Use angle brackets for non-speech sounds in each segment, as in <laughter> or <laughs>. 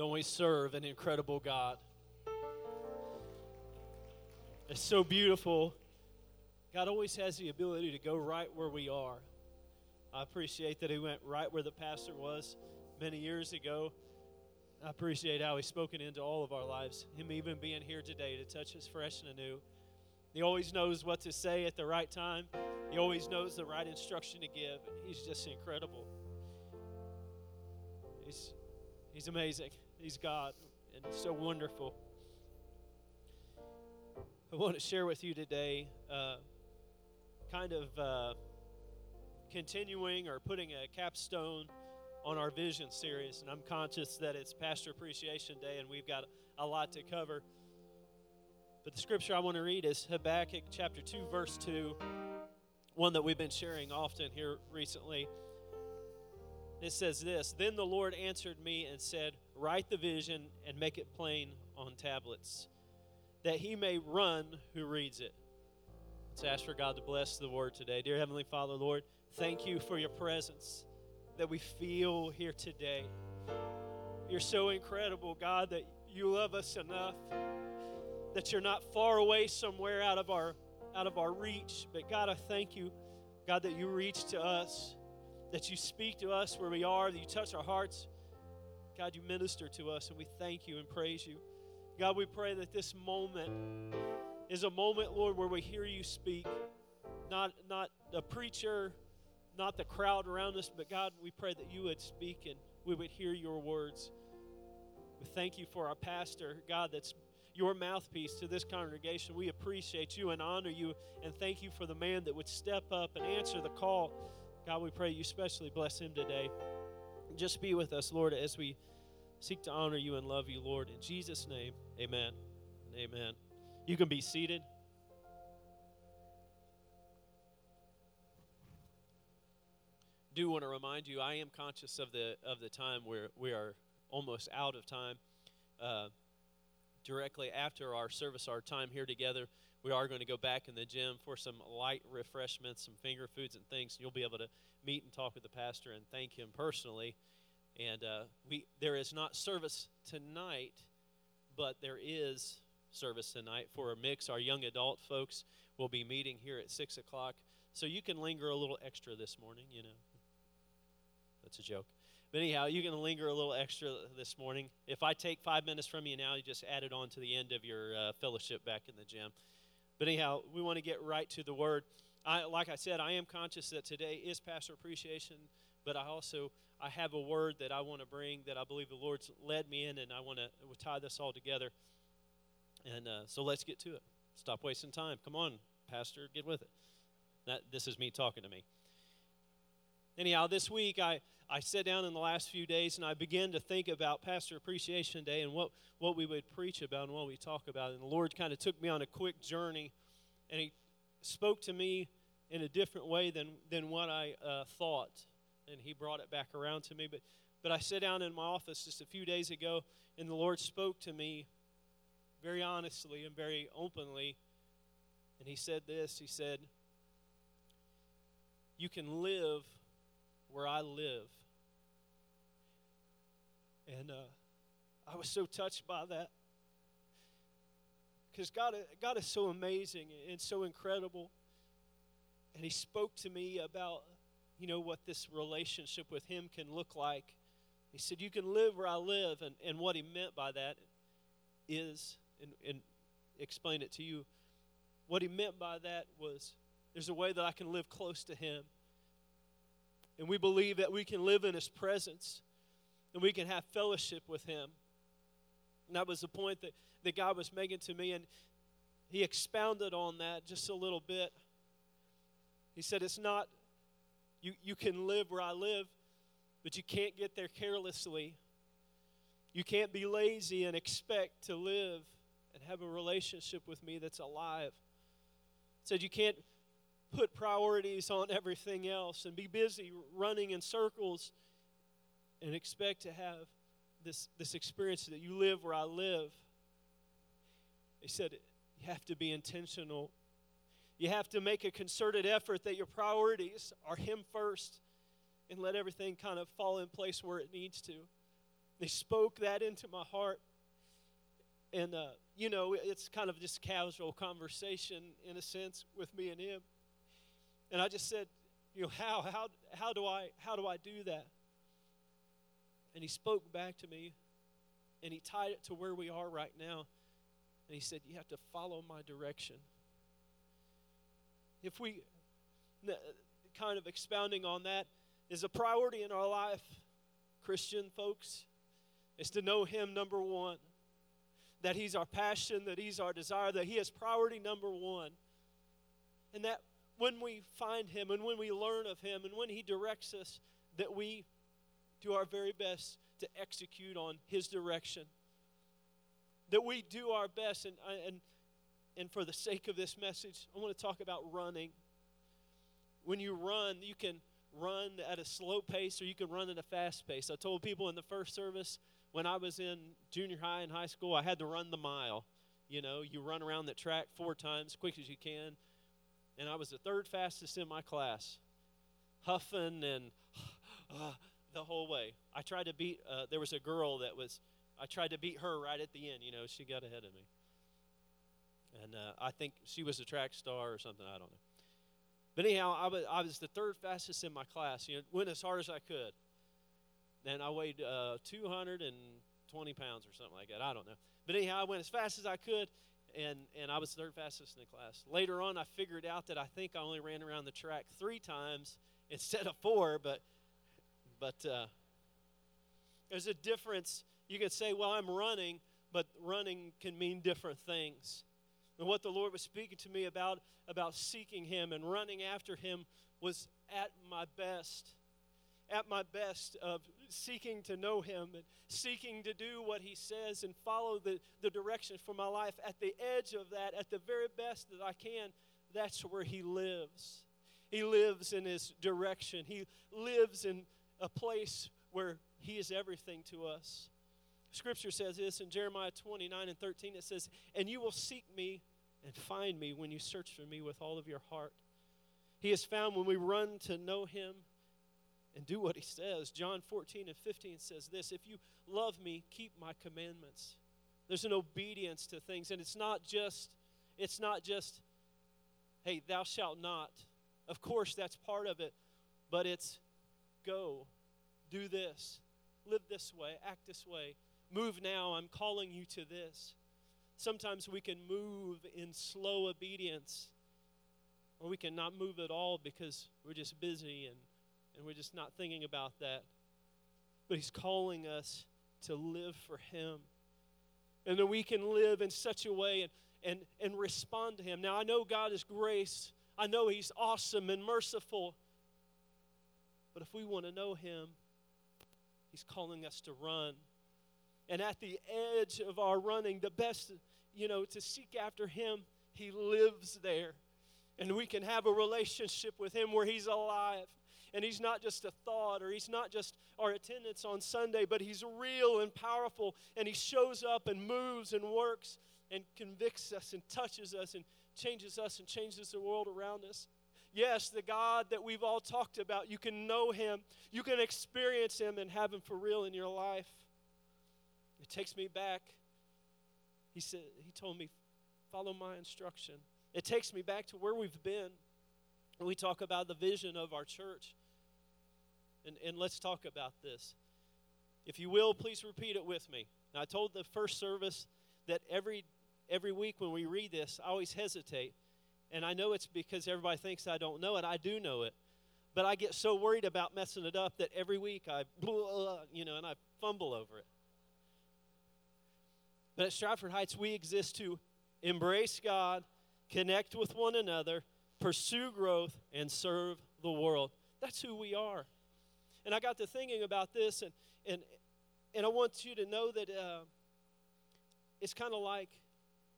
Don't we serve an incredible God? It's so beautiful. God always has the ability to go right where we are. I appreciate that He went right where the pastor was many years ago. I appreciate how He's spoken into all of our lives. Him even being here today to touch us fresh and anew. He always knows what to say at the right time. He always knows the right instruction to give. He's just incredible. He's, he's amazing. He's God and so wonderful. I want to share with you today uh, kind of uh, continuing or putting a capstone on our vision series. And I'm conscious that it's Pastor Appreciation Day and we've got a lot to cover. But the scripture I want to read is Habakkuk chapter 2, verse 2, one that we've been sharing often here recently. It says this Then the Lord answered me and said, Write the vision and make it plain on tablets, that he may run who reads it. Let's ask for God to bless the word today. Dear Heavenly Father, Lord, thank you for your presence that we feel here today. You're so incredible, God, that you love us enough that you're not far away somewhere out of our out of our reach. But God, I thank you, God, that you reach to us, that you speak to us where we are, that you touch our hearts. God, you minister to us, and we thank you and praise you. God, we pray that this moment is a moment, Lord, where we hear you speak. Not not the preacher, not the crowd around us, but God, we pray that you would speak and we would hear your words. We thank you for our pastor, God, that's your mouthpiece to this congregation. We appreciate you and honor you and thank you for the man that would step up and answer the call. God, we pray you especially bless him today. Just be with us, Lord, as we seek to honor you and love you, Lord. In Jesus' name, amen. Amen. You can be seated. do want to remind you I am conscious of the of the time where we are almost out of time. Uh, directly after our service, our time here together, we are going to go back in the gym for some light refreshments, some finger foods and things. You'll be able to meet and talk with the pastor and thank him personally. And uh, we there is not service tonight, but there is service tonight for a mix. Our young adult folks will be meeting here at six o'clock, so you can linger a little extra this morning. You know, that's a joke. But anyhow, you can linger a little extra this morning. If I take five minutes from you now, you just add it on to the end of your uh, fellowship back in the gym. But anyhow, we want to get right to the word. I, like I said, I am conscious that today is Pastor Appreciation, but I also I have a word that I want to bring that I believe the Lord's led me in, and I want to tie this all together. And uh, so let's get to it. Stop wasting time. Come on, Pastor, get with it. That, this is me talking to me. Anyhow, this week I, I sat down in the last few days and I began to think about Pastor Appreciation Day and what, what we would preach about and what we talk about. And the Lord kind of took me on a quick journey and He spoke to me in a different way than, than what I uh, thought. And He brought it back around to me. But, but I sat down in my office just a few days ago and the Lord spoke to me very honestly and very openly. And He said this He said, You can live where I live. And uh, I was so touched by that. Because God, God is so amazing and so incredible. And He spoke to me about, you know, what this relationship with Him can look like. He said, You can live where I live. And, and what He meant by that is, and, and explain it to you, what He meant by that was there's a way that I can live close to Him and we believe that we can live in His presence and we can have fellowship with Him. And that was the point that, that God was making to me. And He expounded on that just a little bit. He said, It's not, you, you can live where I live, but you can't get there carelessly. You can't be lazy and expect to live and have a relationship with me that's alive. He said, You can't put priorities on everything else and be busy running in circles and expect to have this, this experience that you live where I live. He said, You have to be intentional. You have to make a concerted effort that your priorities are Him first and let everything kind of fall in place where it needs to. They spoke that into my heart. And, uh, you know, it's kind of just casual conversation in a sense with me and him. And I just said, you know, how, how, how, do, I, how do I do that? And he spoke back to me and he tied it to where we are right now. And he said, You have to follow my direction. If we, kind of expounding on that, is a priority in our life, Christian folks, is to know Him, number one. That He's our passion, that He's our desire, that He is priority number one. And that when we find Him and when we learn of Him and when He directs us, that we do our very best to execute on His direction. That we do our best, and, and, and for the sake of this message, I want to talk about running. When you run, you can run at a slow pace or you can run at a fast pace. I told people in the first service when I was in junior high and high school, I had to run the mile. You know, you run around the track four times, quick as you can. And I was the third fastest in my class, huffing and <sighs> uh, the whole way. I tried to beat, uh, there was a girl that was, I tried to beat her right at the end. You know, she got ahead of me. And uh, I think she was a track star or something. I don't know. But anyhow, I was, I was the third fastest in my class. You know, went as hard as I could. And I weighed uh, 220 pounds or something like that. I don't know. But anyhow, I went as fast as I could, and, and I was third fastest in the class. Later on, I figured out that I think I only ran around the track three times <laughs> instead of four, but but uh, there's a difference. You can say, well, I'm running, but running can mean different things. And what the Lord was speaking to me about, about seeking Him and running after Him, was at my best. At my best of seeking to know Him and seeking to do what He says and follow the, the direction for my life. At the edge of that, at the very best that I can, that's where He lives. He lives in His direction, He lives in a place where He is everything to us. Scripture says this in Jeremiah 29 and 13. It says, And you will seek me and find me when you search for me with all of your heart. He is found when we run to know Him and do what He says. John 14 and 15 says this If you love me, keep my commandments. There's an obedience to things, and it's not just, it's not just, hey, thou shalt not. Of course, that's part of it, but it's go, do this, live this way, act this way, move now. I'm calling you to this. Sometimes we can move in slow obedience, or we can not move at all because we're just busy and, and we're just not thinking about that. But He's calling us to live for Him. And that we can live in such a way and, and, and respond to Him. Now, I know God is grace. I know He's awesome and merciful. But if we want to know Him, He's calling us to run. And at the edge of our running, the best, you know, to seek after Him, He lives there. And we can have a relationship with Him where He's alive. And He's not just a thought or He's not just our attendance on Sunday, but He's real and powerful. And He shows up and moves and works and convicts us and touches us and changes us and changes the world around us. Yes, the God that we've all talked about, you can know him, you can experience him and have him for real in your life. It takes me back. He said he told me, "Follow my instruction." It takes me back to where we've been. We talk about the vision of our church. And, and let's talk about this. If you will, please repeat it with me. Now, I told the first service that every every week when we read this, I always hesitate and I know it's because everybody thinks I don't know it. I do know it. But I get so worried about messing it up that every week I, <laughs> you know, and I fumble over it. But at Stratford Heights, we exist to embrace God, connect with one another, pursue growth, and serve the world. That's who we are. And I got to thinking about this, and, and, and I want you to know that uh, it's kind of like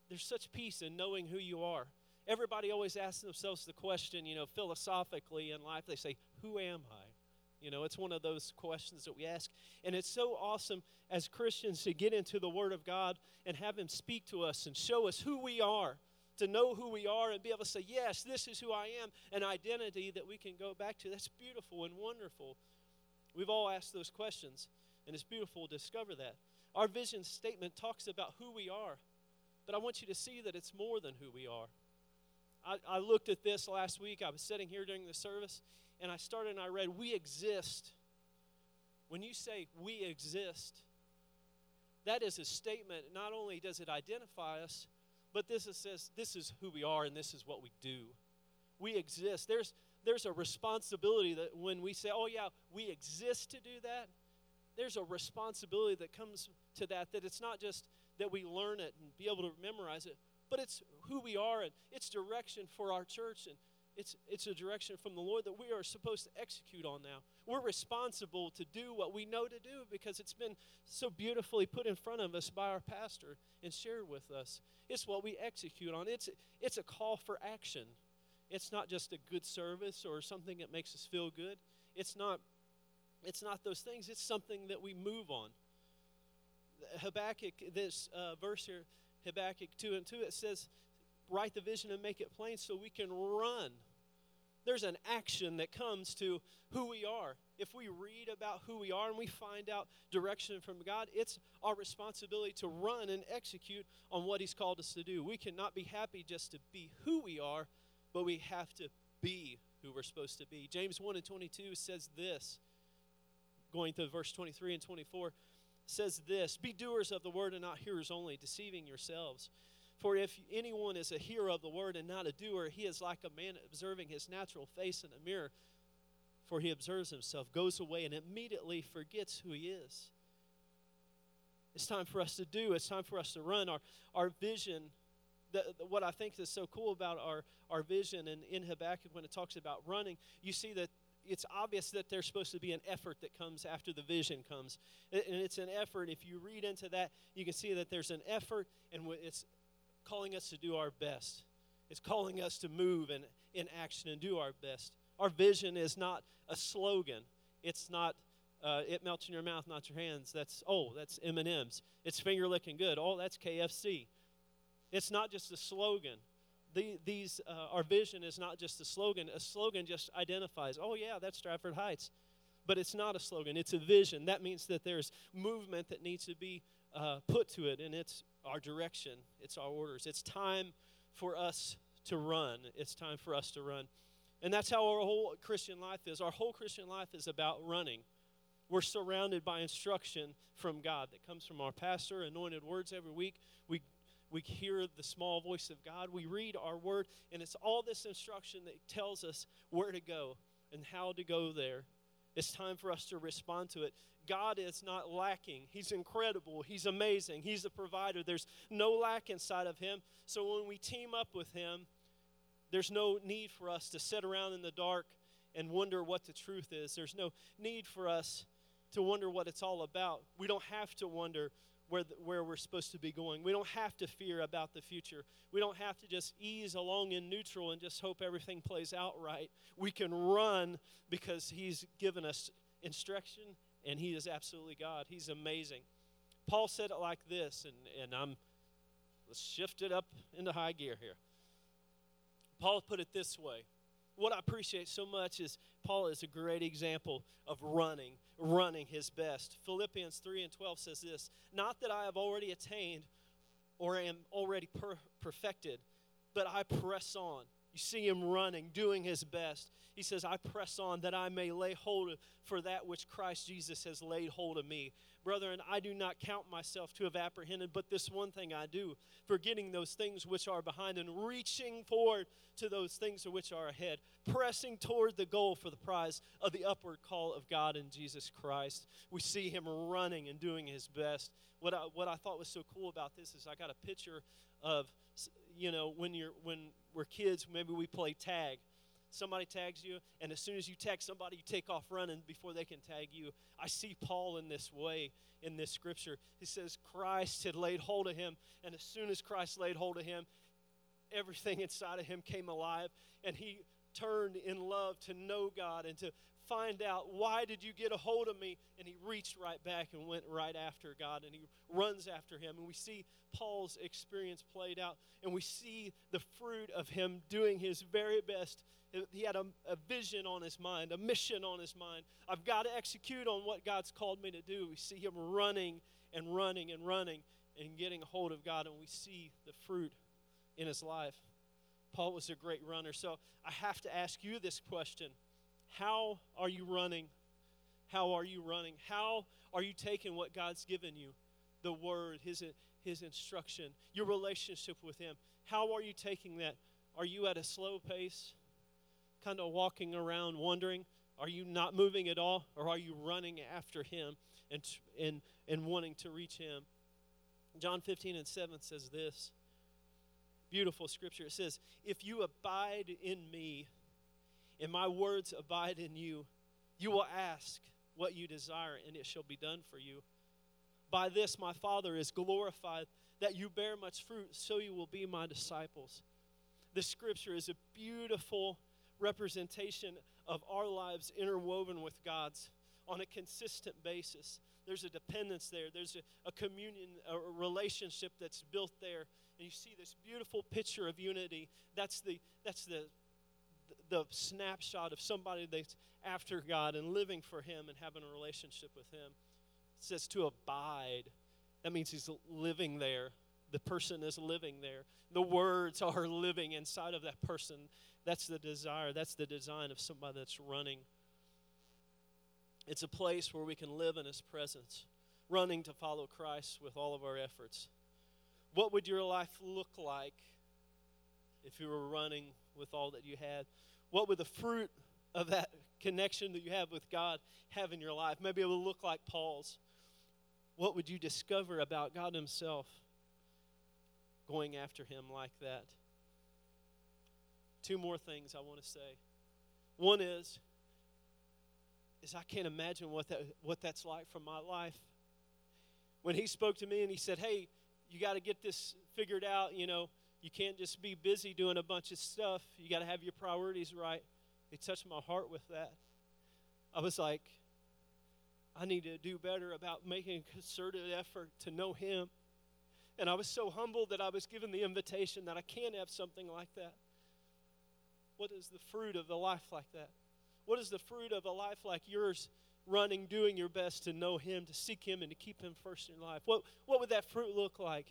there's such peace in knowing who you are everybody always asks themselves the question, you know, philosophically in life, they say, Who am I? You know, it's one of those questions that we ask. And it's so awesome as Christians to get into the Word of God and have Him speak to us and show us who we are, to know who we are and be able to say, Yes, this is who I am, an identity that we can go back to. That's beautiful and wonderful. We've all asked those questions. And it's beautiful to discover that. Our vision statement talks about who we are, but I want you to see that it's more than who we are. I, I looked at this last week. I was sitting here during the service, and I started and I read, We exist. When you say we exist, that is a statement. Not only does it identify us, but this is, says this is who we are and this is what we do. We exist. There's there's a responsibility that when we say, "Oh yeah, we exist to do that," there's a responsibility that comes to that. That it's not just that we learn it and be able to memorize it, but it's who we are and it's direction for our church and it's, it's a direction from the Lord that we are supposed to execute on now. We're responsible to do what we know to do because it's been so beautifully put in front of us by our pastor and shared with us. It's what we execute on. It's, it's a call for action. It's not just a good service or something that makes us feel good. It's not, it's not those things, it's something that we move on. Habakkuk, this uh, verse here, Habakkuk 2 and 2, it says, write the vision and make it plain so we can run. There's an action that comes to who we are. If we read about who we are and we find out direction from God, it's our responsibility to run and execute on what He's called us to do. We cannot be happy just to be who we are, but we have to be who we're supposed to be. James 1 and 22 says this, going to verse 23 and 24, says this Be doers of the word and not hearers only, deceiving yourselves. For if anyone is a hearer of the word and not a doer, he is like a man observing his natural face in a mirror. For he observes himself, goes away, and immediately forgets who he is. It's time for us to do, it's time for us to run. Our, our vision, the, the, what I think is so cool about our, our vision and in Habakkuk when it talks about running, you see that it's obvious that there's supposed to be an effort that comes after the vision comes. And it's an effort. If you read into that, you can see that there's an effort, and it's calling us to do our best. It's calling us to move and in action and do our best. Our vision is not a slogan. It's not uh, it melts in your mouth, not your hands. That's oh, that's M and M's. It's finger licking good. Oh, that's KFC. It's not just a slogan. The, these uh, our vision is not just a slogan. A slogan just identifies. Oh yeah, that's Stratford Heights, but it's not a slogan. It's a vision. That means that there's movement that needs to be uh, put to it, and it's our direction, it's our orders. It's time for us to run. It's time for us to run. And that's how our whole Christian life is. Our whole Christian life is about running. We're surrounded by instruction from God that comes from our pastor, anointed words every week. We we hear the small voice of God. We read our word, and it's all this instruction that tells us where to go and how to go there. It's time for us to respond to it. God is not lacking. He's incredible. He's amazing. He's a provider. There's no lack inside of Him. So when we team up with Him, there's no need for us to sit around in the dark and wonder what the truth is. There's no need for us to wonder what it's all about. We don't have to wonder where, the, where we're supposed to be going. We don't have to fear about the future. We don't have to just ease along in neutral and just hope everything plays out right. We can run because He's given us instruction and he is absolutely God. He's amazing. Paul said it like this, and, and I'm let's shift it up into high gear here. Paul put it this way. What I appreciate so much is Paul is a great example of running, running his best. Philippians 3 and 12 says this Not that I have already attained or am already per- perfected, but I press on you see him running, doing his best. He says, I press on that I may lay hold of, for that which Christ Jesus has laid hold of me. Brethren, I do not count myself to have apprehended, but this one thing I do, forgetting those things which are behind and reaching forward to those things which are ahead, pressing toward the goal for the prize of the upward call of God in Jesus Christ. We see him running and doing his best. What I, what I thought was so cool about this is I got a picture of you know, when you're when we're kids, maybe we play tag. Somebody tags you, and as soon as you tag somebody, you take off running before they can tag you. I see Paul in this way in this scripture. He says Christ had laid hold of him, and as soon as Christ laid hold of him, everything inside of him came alive, and he turned in love to know God and to find out why did you get a hold of me? And he reached right back and went right after god and he runs after him. And we see paul's experience played out and we see the fruit of him doing his very best. He had a, a vision on his mind a mission on his mind. I've got to execute on what god's called me to do. We see him running and running and running and getting a hold of god and we see the fruit in his life. Paul was a great runner. So i have to ask you this question how are you running? How are you running? How are you taking what God's given you? The word, his, his instruction, your relationship with him. How are you taking that? Are you at a slow pace, kind of walking around wondering, are you not moving at all? Or are you running after him and, and, and wanting to reach him? John 15 and 7 says this beautiful scripture. It says, If you abide in me, and my words abide in you, you will ask what you desire, and it shall be done for you. By this my Father is glorified, that you bear much fruit, so you will be my disciples. This scripture is a beautiful representation of our lives interwoven with God's on a consistent basis. There's a dependence there, there's a, a communion, a relationship that's built there. And you see this beautiful picture of unity. That's the, that's the the snapshot of somebody that's after God and living for Him and having a relationship with Him. It says to abide. That means He's living there. The person is living there. The words are living inside of that person. That's the desire. That's the design of somebody that's running. It's a place where we can live in His presence, running to follow Christ with all of our efforts. What would your life look like if you were running with all that you had? What would the fruit of that connection that you have with God have in your life? Maybe it will look like Paul's. What would you discover about God Himself going after Him like that? Two more things I want to say. One is, is I can't imagine what that what that's like from my life. When he spoke to me and he said, "Hey, you got to get this figured out," you know, you can't just be busy doing a bunch of stuff. You got to have your priorities right. It touched my heart with that. I was like, I need to do better about making a concerted effort to know Him. And I was so humbled that I was given the invitation that I can't have something like that. What is the fruit of a life like that? What is the fruit of a life like yours, running, doing your best to know Him, to seek Him, and to keep Him first in your life? What, what would that fruit look like?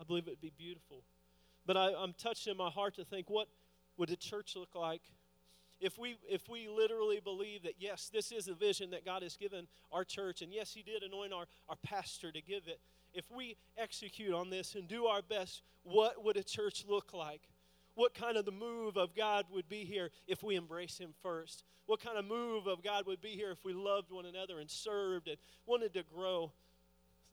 I believe it would be beautiful. But I, I'm touched in my heart to think what would a church look like if we if we literally believe that yes this is a vision that god has given our church and yes he did anoint our, our pastor to give it. If we execute on this and do our best what would a church look like? What kind of the move of god would be here if we embrace him first? What kind of move of god would be here if we loved one another and served and wanted to grow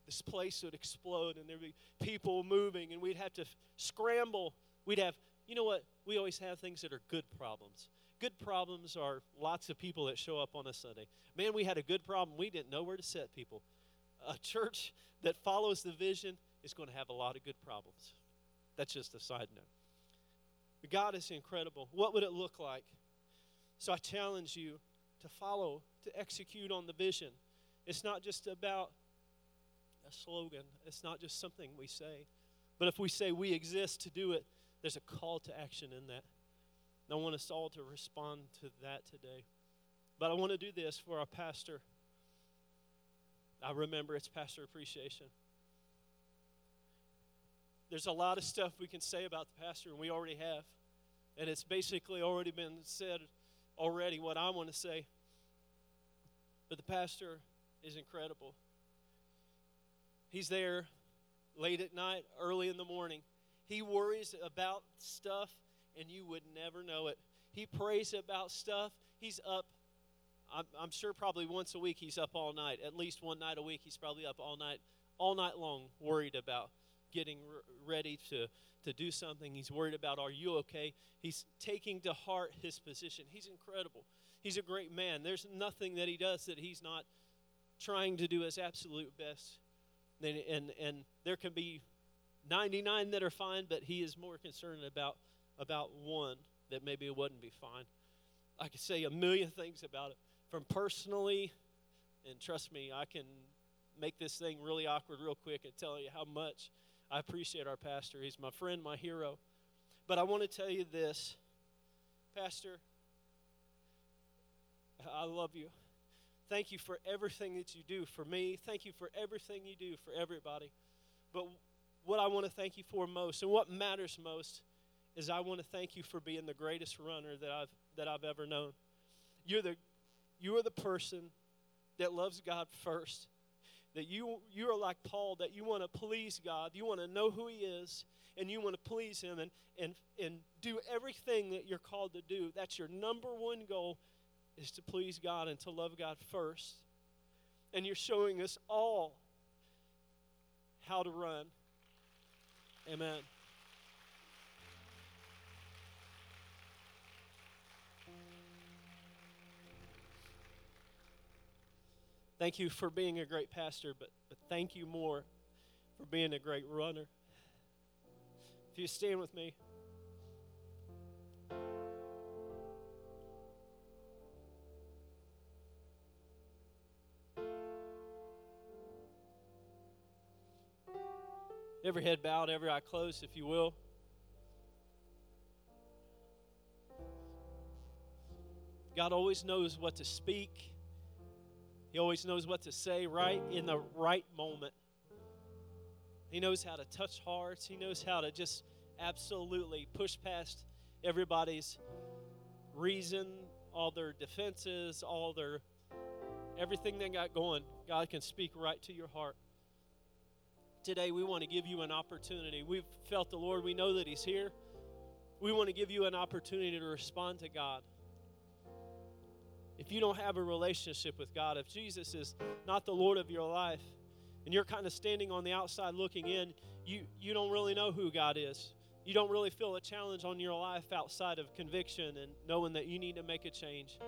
this place would explode and there'd be people moving and we'd have to scramble. We'd have, you know what? We always have things that are good problems. Good problems are lots of people that show up on a Sunday. Man, we had a good problem. We didn't know where to set people. A church that follows the vision is going to have a lot of good problems. That's just a side note. God is incredible. What would it look like? So I challenge you to follow, to execute on the vision. It's not just about a slogan. It's not just something we say. But if we say we exist to do it, there's a call to action in that. And I want us all to respond to that today. But I want to do this for our pastor. I remember it's Pastor Appreciation. There's a lot of stuff we can say about the pastor, and we already have. And it's basically already been said already what I want to say. But the pastor is incredible. He's there late at night, early in the morning. He worries about stuff, and you would never know it. He prays about stuff. He's up, I'm, I'm sure probably once a week he's up all night. At least one night a week he's probably up all night, all night long, worried about getting ready to, to do something. He's worried about, are you okay? He's taking to heart his position. He's incredible. He's a great man. There's nothing that he does that he's not trying to do his absolute best and, and, and there can be 99 that are fine, but he is more concerned about, about one that maybe it wouldn't be fine. I could say a million things about it, from personally, and trust me, I can make this thing really awkward real quick and tell you how much I appreciate our pastor. He's my friend, my hero. But I want to tell you this, Pastor, I love you. Thank you for everything that you do for me. Thank you for everything you do for everybody. But what I want to thank you for most and what matters most is I want to thank you for being the greatest runner that I've that I've ever known. You're the you are the person that loves God first. That you you are like Paul that you want to please God, you want to know who he is and you want to please him and and and do everything that you're called to do. That's your number one goal is to please God and to love God first. And you're showing us all how to run. Amen. Thank you for being a great pastor, but, but thank you more for being a great runner. If you stand with me. Every head bowed, every eye closed, if you will. God always knows what to speak. He always knows what to say right in the right moment. He knows how to touch hearts. He knows how to just absolutely push past everybody's reason, all their defenses, all their everything they got going. God can speak right to your heart. Today, we want to give you an opportunity. We've felt the Lord, we know that He's here. We want to give you an opportunity to respond to God if you don't have a relationship with God, if Jesus is not the Lord of your life, and you're kind of standing on the outside looking in, you, you don't really know who God is. You don't really feel a challenge on your life outside of conviction and knowing that you need to make a change.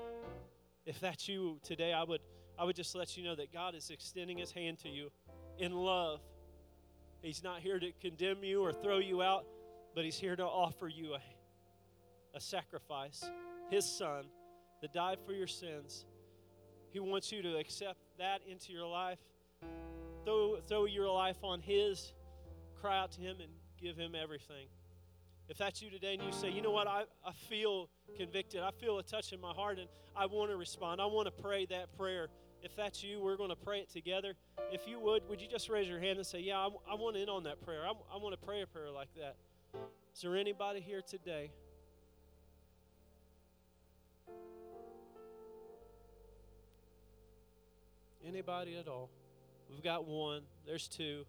If that's you today, I would, I would just let you know that God is extending His hand to you in love. He's not here to condemn you or throw you out, but He's here to offer you a, a sacrifice, His Son that died for your sins. He wants you to accept that into your life. Throw, throw your life on His, cry out to Him, and give Him everything. If that's you today and you say, you know what, I, I feel convicted, I feel a touch in my heart, and I want to respond, I want to pray that prayer. If that's you, we're going to pray it together. If you would, would you just raise your hand and say, Yeah, I, I want in on that prayer? I, I want to pray a prayer like that. Is there anybody here today? Anybody at all? We've got one. There's two.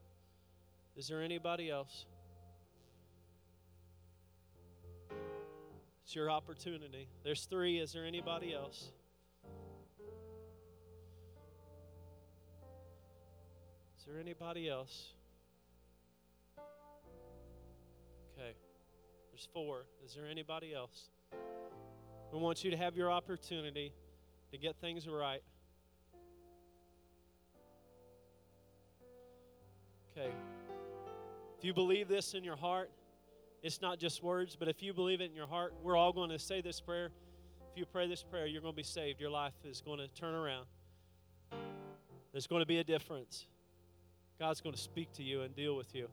Is there anybody else? It's your opportunity. There's three. Is there anybody else? There anybody else? Okay. There's four. Is there anybody else? We want you to have your opportunity to get things right. Okay. If you believe this in your heart, it's not just words, but if you believe it in your heart, we're all going to say this prayer. If you pray this prayer, you're going to be saved. Your life is going to turn around. There's going to be a difference. God's going to speak to you and deal with you.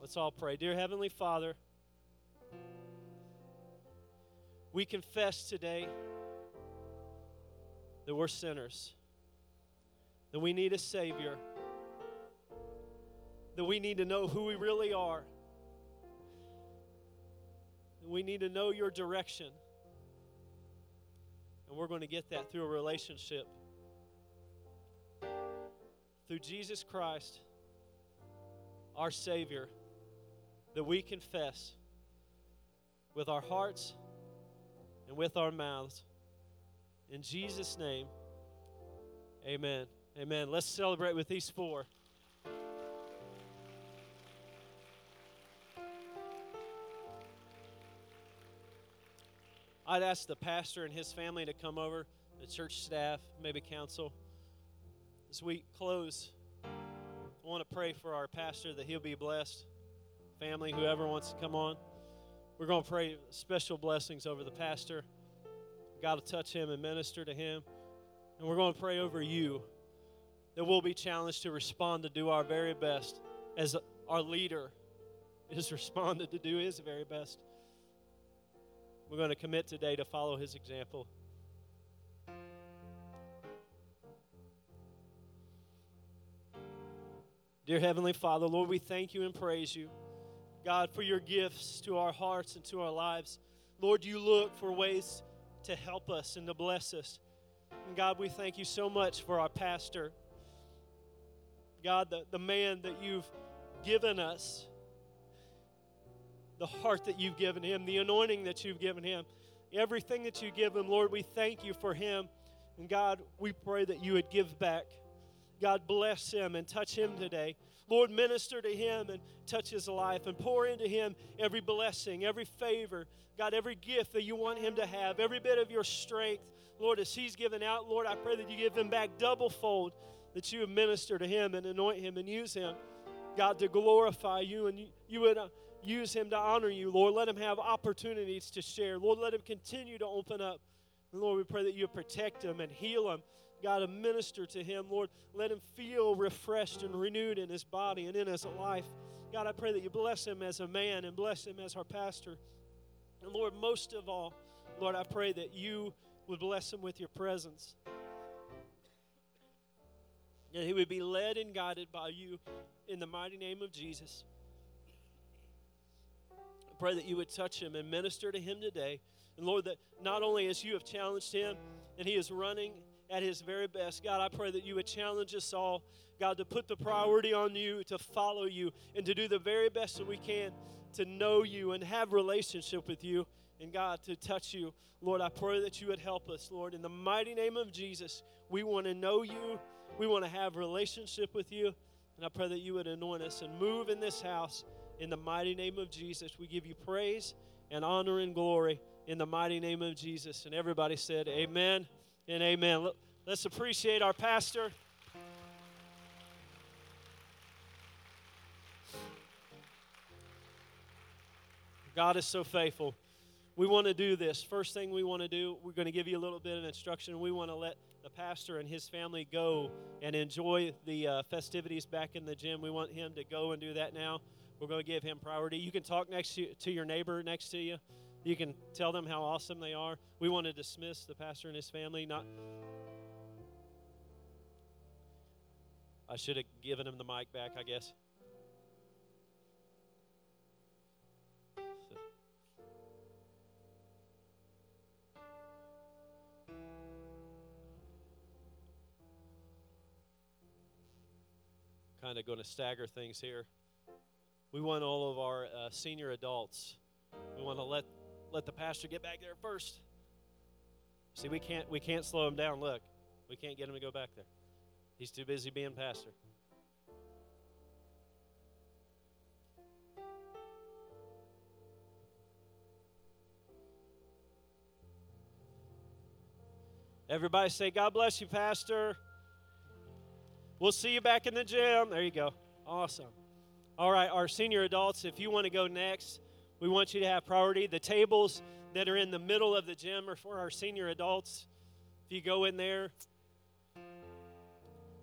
Let's all pray. Dear Heavenly Father, we confess today that we're sinners, that we need a Savior that we need to know who we really are. That we need to know your direction. And we're going to get that through a relationship. Through Jesus Christ, our Savior, that we confess with our hearts and with our mouths. In Jesus' name, amen. Amen. Let's celebrate with these four. I'd ask the pastor and his family to come over, the church staff, maybe council. As we close, I want to pray for our pastor that he'll be blessed. Family, whoever wants to come on. We're going to pray special blessings over the pastor. God will touch him and minister to him. And we're going to pray over you that we'll be challenged to respond to do our very best as our leader is <laughs> responded to do his very best. We're going to commit today to follow his example. Dear Heavenly Father, Lord, we thank you and praise you, God, for your gifts to our hearts and to our lives. Lord, you look for ways to help us and to bless us. And God, we thank you so much for our pastor. God, the, the man that you've given us, the heart that you've given him, the anointing that you've given him, everything that you give him, Lord, we thank you for him. And God, we pray that you would give back. God, bless him and touch him today. Lord, minister to him and touch his life and pour into him every blessing, every favor, God, every gift that you want him to have, every bit of your strength. Lord, as he's given out, Lord, I pray that you give him back double fold, that you would minister to him and anoint him and use him, God, to glorify you and you, would uh, use him to honor you, Lord. Let him have opportunities to share. Lord, let him continue to open up. And Lord, we pray that you protect him and heal him. God, to minister to him. Lord, let him feel refreshed and renewed in his body and in his life. God, I pray that you bless him as a man and bless him as our pastor. And Lord, most of all, Lord, I pray that you would bless him with your presence. That he would be led and guided by you in the mighty name of Jesus. I pray that you would touch him and minister to him today. And Lord, that not only as you have challenged him and he is running at his very best. God, I pray that you would challenge us all, God, to put the priority on you, to follow you, and to do the very best that we can to know you and have relationship with you, and God, to touch you. Lord, I pray that you would help us, Lord. In the mighty name of Jesus, we want to know you. We want to have relationship with you. And I pray that you would anoint us and move in this house in the mighty name of Jesus. We give you praise and honor and glory in the mighty name of Jesus. And everybody said, Amen and amen. Let's appreciate our pastor. God is so faithful. We want to do this. First thing we want to do, we're going to give you a little bit of instruction. We want to let the pastor and his family go and enjoy the uh, festivities back in the gym. We want him to go and do that now. We're going to give him priority. You can talk next to, to your neighbor next to you. You can tell them how awesome they are. We want to dismiss the pastor and his family. Not. I should have given him the mic back, I guess. Kind of going to stagger things here. We want all of our uh, senior adults. We want to let let the pastor get back there first. See, we can't we can't slow him down. Look, we can't get him to go back there. He's too busy being pastor. Everybody say, God bless you, Pastor. We'll see you back in the gym. There you go. Awesome. All right, our senior adults, if you want to go next, we want you to have priority. The tables that are in the middle of the gym are for our senior adults. If you go in there,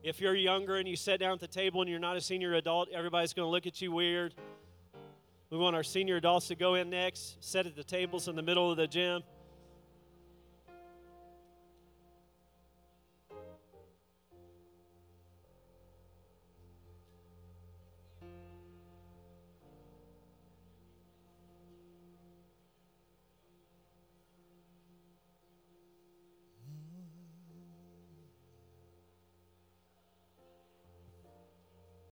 if you're younger and you sit down at the table and you're not a senior adult, everybody's going to look at you weird. We want our senior adults to go in next, sit at the tables in the middle of the gym.